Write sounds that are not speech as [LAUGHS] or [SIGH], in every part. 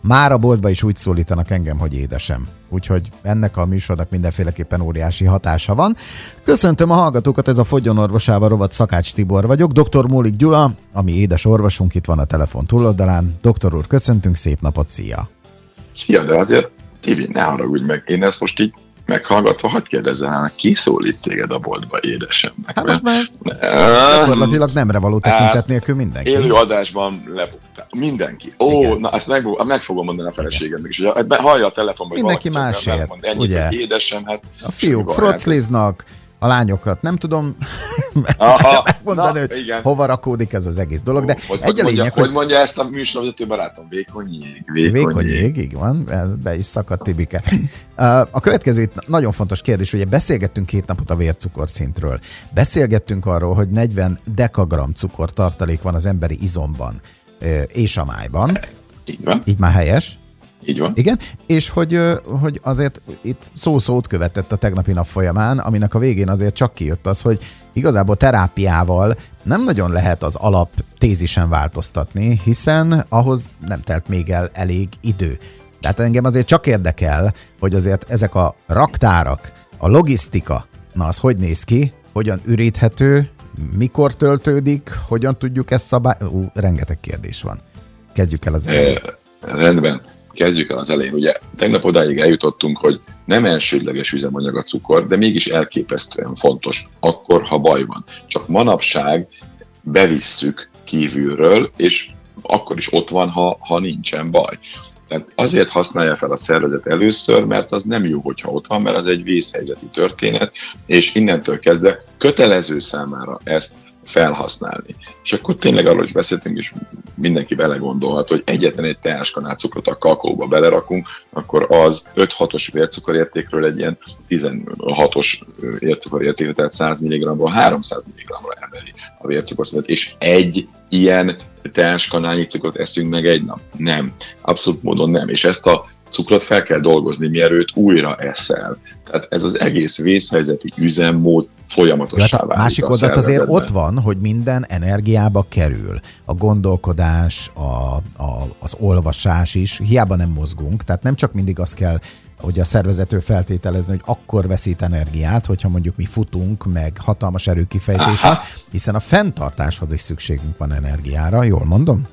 Már a boltba is úgy szólítanak engem, hogy édesem. Úgyhogy ennek a műsornak mindenféleképpen óriási hatása van. Köszöntöm a hallgatókat, ez a Fogyonorvosába rovat Szakács Tibor vagyok. Dr. Mólik Gyula, ami édes orvosunk, itt van a telefon túloldalán. Doktor úr, köszöntünk, szép napot, szia! Szia, de azért Tibi, ne haragudj meg, én ezt most így meghallgatva, hagyd kérdezzem, ki szólít téged a boltba édesemnek? Hát most már gyakorlatilag nemre való tekintet nélkül mindenki. Élő adásban lebuktál. Mindenki. Ó, Igen. na ezt meg, meg fogom mondani a feleségemnek is, hogy hallja a telefonban, Mindenki másért, mond, ugye? Édesem, hát... A fiúk frocliznak, a lányokat nem tudom [LAUGHS] Aha, megmondani, na, hogy igen. hova rakódik ez az egész dolog, de hogy, egy hogy, mondja, lényeg, hogy... hogy mondja ezt a műsorvezető barátom, vékony jég. Vékony, vékony jég, így van, be is szakadt Tibike. [LAUGHS] A következő itt nagyon fontos kérdés, ugye beszélgettünk két napot a vércukorszintről, beszélgettünk arról, hogy 40 dekagram cukor tartalék van az emberi izomban és a májban. Így van. Így már helyes? Így van. Igen, és hogy, hogy azért itt szó-szót követett a tegnapi nap folyamán, aminek a végén azért csak kijött az, hogy igazából terápiával nem nagyon lehet az alap tézisen változtatni, hiszen ahhoz nem telt még el elég idő. Tehát engem azért csak érdekel, hogy azért ezek a raktárak, a logisztika, na az hogy néz ki, hogyan üríthető, mikor töltődik, hogyan tudjuk ezt szabály... Ú, rengeteg kérdés van. Kezdjük el az elején. Rendben kezdjük el az elején. Ugye tegnap odáig eljutottunk, hogy nem elsődleges üzemanyag a cukor, de mégis elképesztően fontos, akkor, ha baj van. Csak manapság bevisszük kívülről, és akkor is ott van, ha, ha nincsen baj. Tehát azért használja fel a szervezet először, mert az nem jó, hogyha ott van, mert az egy vészhelyzeti történet, és innentől kezdve kötelező számára ezt felhasználni. És akkor tényleg arról is beszéltünk, és mindenki belegondolhat, hogy egyetlen egy teáskanál cukrot a kakaóba belerakunk, akkor az 5-6-os vércukorértékről egy ilyen 16-os ércukorértékre, tehát 100 mg-ból 300 mg-ra emeli a vércukorszintet, és egy ilyen teáskanálnyi cukrot eszünk meg egy nap. Nem. Abszolút módon nem. És ezt a cukrot fel kell dolgozni, mielőtt újra eszel. Tehát ez az egész vészhelyzeti üzemmód folyamatosan hát a másik oldalt azért ott van, hogy minden energiába kerül. A gondolkodás, a, a, az olvasás is, hiába nem mozgunk, tehát nem csak mindig azt kell hogy a szervezető feltételezni, hogy akkor veszít energiát, hogyha mondjuk mi futunk, meg hatalmas erőkifejtés van, hiszen a fenntartáshoz is szükségünk van energiára, jól mondom?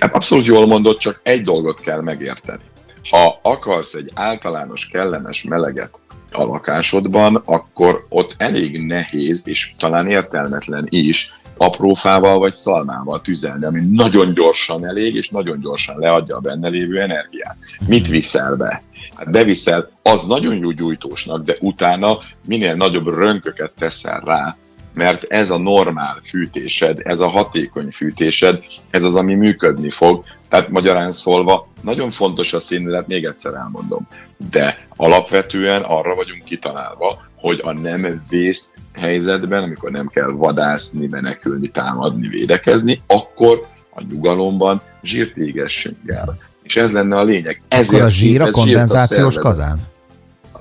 Abszolút jól mondod, csak egy dolgot kell megérteni. Ha akarsz egy általános kellemes meleget a lakásodban, akkor ott elég nehéz, és talán értelmetlen is aprófával vagy szalmával tüzelni, ami nagyon gyorsan elég, és nagyon gyorsan leadja a benne lévő energiát. Mit viszel be? Hát beviszel az nagyon jó gyújtósnak, de utána minél nagyobb rönköket teszel rá, mert ez a normál fűtésed, ez a hatékony fűtésed, ez az, ami működni fog. Tehát magyarán szólva, nagyon fontos a színlet, még egyszer elmondom, de alapvetően arra vagyunk kitalálva, hogy a nem vész helyzetben, amikor nem kell vadászni, menekülni, támadni, védekezni, akkor a nyugalomban zsírt égessünk el. És ez lenne a lényeg. Ezért akkor a zsír a kondenzációs kazán?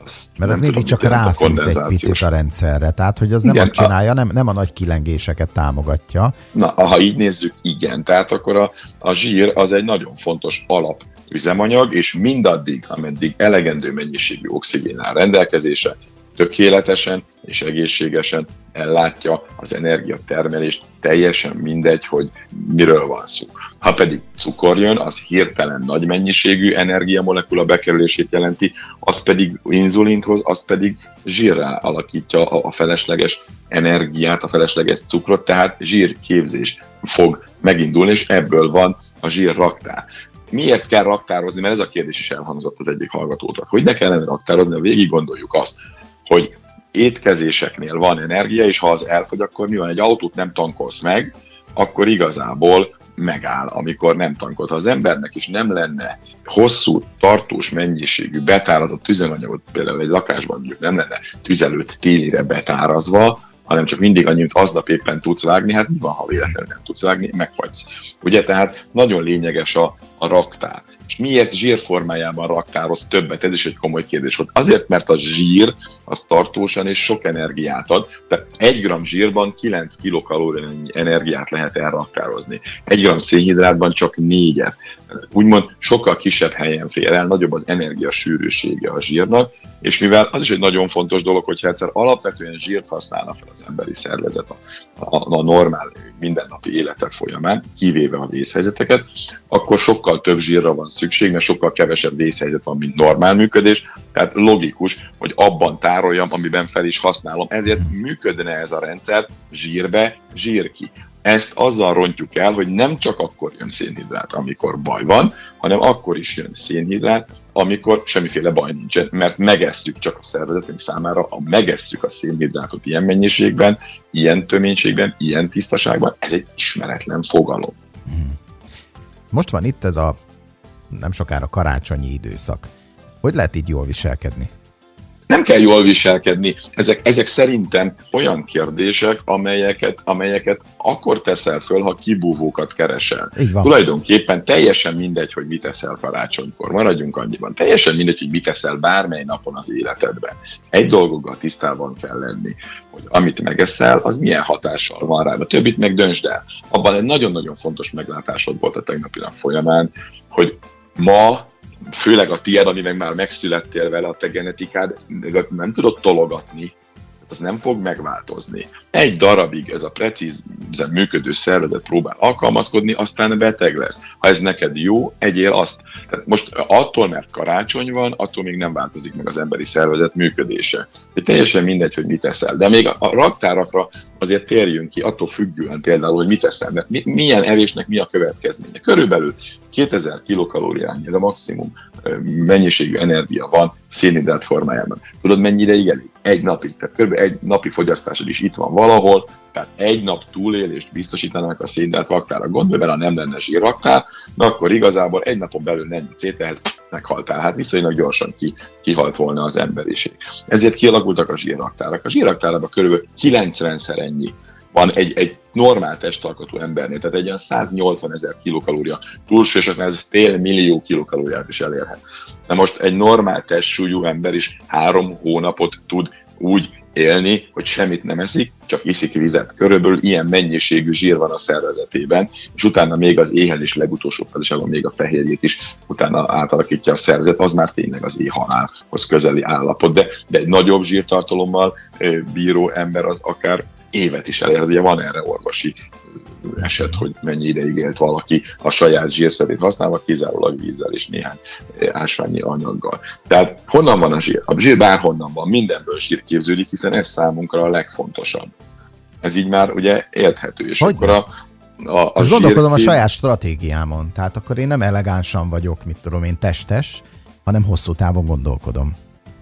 azt Mert ez mindig csak ráfűt egy picit a rendszerre, tehát hogy az igen, nem azt csinálja, a... nem, nem a nagy kilengéseket támogatja. Na, ha így nézzük, igen. Tehát akkor a, a zsír az egy nagyon fontos alap üzemanyag, és mindaddig, ameddig elegendő mennyiségű oxigén áll rendelkezése, tökéletesen és egészségesen ellátja az energiatermelést, teljesen mindegy, hogy miről van szó. Ha pedig cukor jön, az hirtelen nagy mennyiségű energiamolekula bekerülését jelenti, az pedig inzulint hoz, az pedig zsírrá alakítja a felesleges energiát, a felesleges cukrot, tehát zsírképzés fog megindulni, és ebből van a zsírraktár miért kell raktározni, mert ez a kérdés is elhangzott az egyik hallgatótól, hogy ne kellene raktározni, ha végig gondoljuk azt, hogy étkezéseknél van energia, és ha az elfogy, akkor mi van? Egy autót nem tankolsz meg, akkor igazából megáll, amikor nem tankolt. Ha az embernek is nem lenne hosszú, tartós mennyiségű betárazott tüzelanyagot, például egy lakásban mondjuk nem lenne tüzelőt télire betárazva, hanem csak mindig annyit aznap éppen tudsz vágni, hát mi van, ha véletlenül nem tudsz vágni, megfagysz. Ugye, tehát nagyon lényeges a, a raktár. És miért zsír formájában raktároz többet? Ez is egy komoly kérdés volt. Azért, mert a zsír az tartósan és sok energiát ad. Tehát egy gram zsírban 9 kilokalóriányi energiát lehet elraktározni. Egy gram szénhidrátban csak négyet. Úgymond sokkal kisebb helyen fér el, nagyobb az energia sűrűsége a zsírnak, és mivel az is egy nagyon fontos dolog, hogyha egyszer alapvetően zsírt használna fel az emberi szervezet a, a, a normál mindennapi élete folyamán, kivéve a vészhelyzeteket, akkor sokkal több zsírra van szükség, mert sokkal kevesebb vészhelyzet van, mint normál működés. Tehát logikus, hogy abban tároljam, amiben fel is használom. Ezért működne ez a rendszer zsírbe, zsír ki. Ezt azzal rontjuk el, hogy nem csak akkor jön szénhidrát, amikor baj van, hanem akkor is jön szénhidrát, amikor semmiféle baj nincsen, mert megesszük csak a szervezetünk számára, a megesszük a szénhidrátot ilyen mennyiségben, ilyen töménységben, ilyen tisztaságban, ez egy ismeretlen fogalom. Most van itt ez a nem sokára karácsonyi időszak. Hogy lehet így jól viselkedni? Nem kell jól viselkedni. Ezek, ezek szerintem olyan kérdések, amelyeket, amelyeket akkor teszel föl, ha kibúvókat keresel. Így van. Tulajdonképpen teljesen mindegy, hogy mit teszel karácsonykor. Maradjunk annyiban. Teljesen mindegy, hogy mit teszel bármely napon az életedben. Egy dolgokkal tisztában kell lenni, hogy amit megeszel, az milyen hatással van rá. A többit meg döntsd el. Abban egy nagyon-nagyon fontos meglátásod volt a tegnapi nap folyamán, hogy ma főleg a tiéd, ami meg már megszülettél vele, a te genetikád, nem tudod tologatni, az nem fog megváltozni. Egy darabig ez a precízen működő szervezet próbál alkalmazkodni, aztán beteg lesz. Ha ez neked jó, egyél azt. Tehát most attól, mert karácsony van, attól még nem változik meg az emberi szervezet működése. De teljesen mindegy, hogy mit teszel. De még a raktárakra azért térjünk ki, attól függően például, hogy mit teszel, mert milyen evésnek mi a következménye. Körülbelül 2000 kilokalóriányi, ez a maximum mennyiségű energia van szénhidrát formájában. Tudod, mennyi ideig elég? Egy napig. Tehát kb. egy napi fogyasztásod is itt van valahol, tehát egy nap túlélést biztosítanak a szénhidrát raktára. Gondolj bele, ha nem lenne zsírraktár, de akkor igazából egy napon belül nem ehhez meghaltál. Hát viszonylag gyorsan ki, kihalt volna az emberiség. Ezért kialakultak a zsírraktárak. A zsírraktárában kb. 90-szer ennyi van egy, egy normál testalkatú embernél, tehát egy olyan 180 ezer kilokalória, túlsúlyosaknál ez fél millió kilokalóriát is elérhet. Na most egy normál testsúlyú ember is három hónapot tud úgy élni, hogy semmit nem eszik, csak iszik vizet. Körülbelül ilyen mennyiségű zsír van a szervezetében, és utána még az éhez is legutolsó fázisában még a fehérjét is utána átalakítja a szervezet, az már tényleg az éhhalálhoz közeli állapot. De, de egy nagyobb zsírtartalommal bíró ember az akár évet is elérhet. Ugye van erre orvosi eset, hogy mennyi ideig élt valaki a saját zsírszerét használva, kizárólag vízzel és néhány ásványi anyaggal. Tehát honnan van a zsír? A zsír bárhonnan van, mindenből zsír képződik, hiszen ez számunkra a legfontosabb. Ez így már ugye érthető. És hogy akkor a, a, a Most gondolkodom a saját stratégiámon. Tehát akkor én nem elegánsan vagyok, mit tudom én, testes, hanem hosszú távon gondolkodom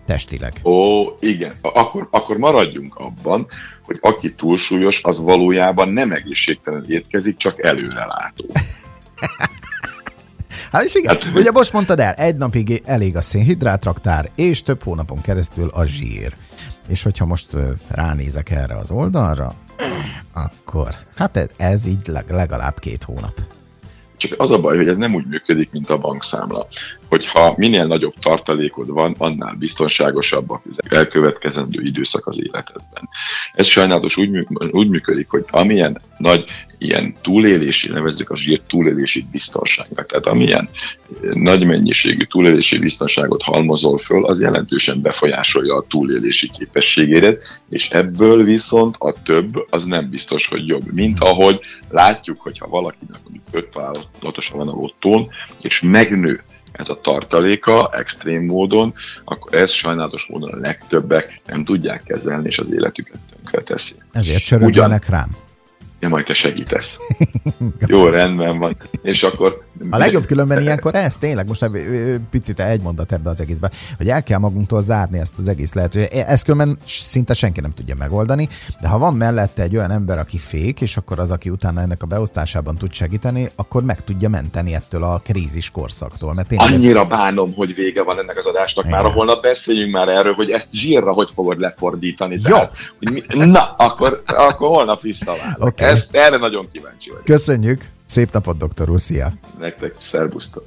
testileg. Ó, igen. Akkor, akkor maradjunk abban, hogy aki túlsúlyos, az valójában nem egészségtelen étkezik, csak előrelátó. [LAUGHS] Hát és igen, hát, ugye most mondtad el, egy napig elég a szénhidrátraktár, és több hónapon keresztül a zsír. És hogyha most ránézek erre az oldalra, akkor hát ez így legalább két hónap. Csak az a baj, hogy ez nem úgy működik, mint a bankszámla hogyha minél nagyobb tartalékod van, annál biztonságosabbak az elkövetkezendő időszak az életedben. Ez sajnálatos úgy, úgy működik, hogy amilyen nagy ilyen túlélési, nevezzük a zsír túlélési biztonságnak, tehát amilyen nagy mennyiségű túlélési biztonságot halmozol föl, az jelentősen befolyásolja a túlélési képességédet, és ebből viszont a több az nem biztos, hogy jobb. Mint ahogy látjuk, hogyha valakinek mondjuk öt vállalatosan van a lottón, és megnő ez a tartaléka extrém módon, akkor ez sajnálatos módon a legtöbbek nem tudják kezelni, és az életüket tönkre teszi. Ezért csörögjenek Ugyan, rám ja, majd te segítesz. [LAUGHS] Jó, rendben van. És akkor... A legjobb különben ilyenkor ez tényleg, most picit egy mondat ebbe az egészbe, hogy el kell magunktól zárni ezt az egész lehetőséget. Ezt különben szinte senki nem tudja megoldani, de ha van mellette egy olyan ember, aki fék, és akkor az, aki utána ennek a beosztásában tud segíteni, akkor meg tudja menteni ettől a krízis korszaktól. Mert Annyira ez... bánom, hogy vége van ennek az adásnak Igen. már, holnap beszéljünk már erről, hogy ezt zsírra hogy fogod lefordítani. Jó. Tehát, hogy mi... Na, akkor, akkor holnap visszaválok. Okay. Ezt, erre nagyon kíváncsi vagyok. Köszönjük! Szép napot, doktor úr! Szia! Nektek szervusztok!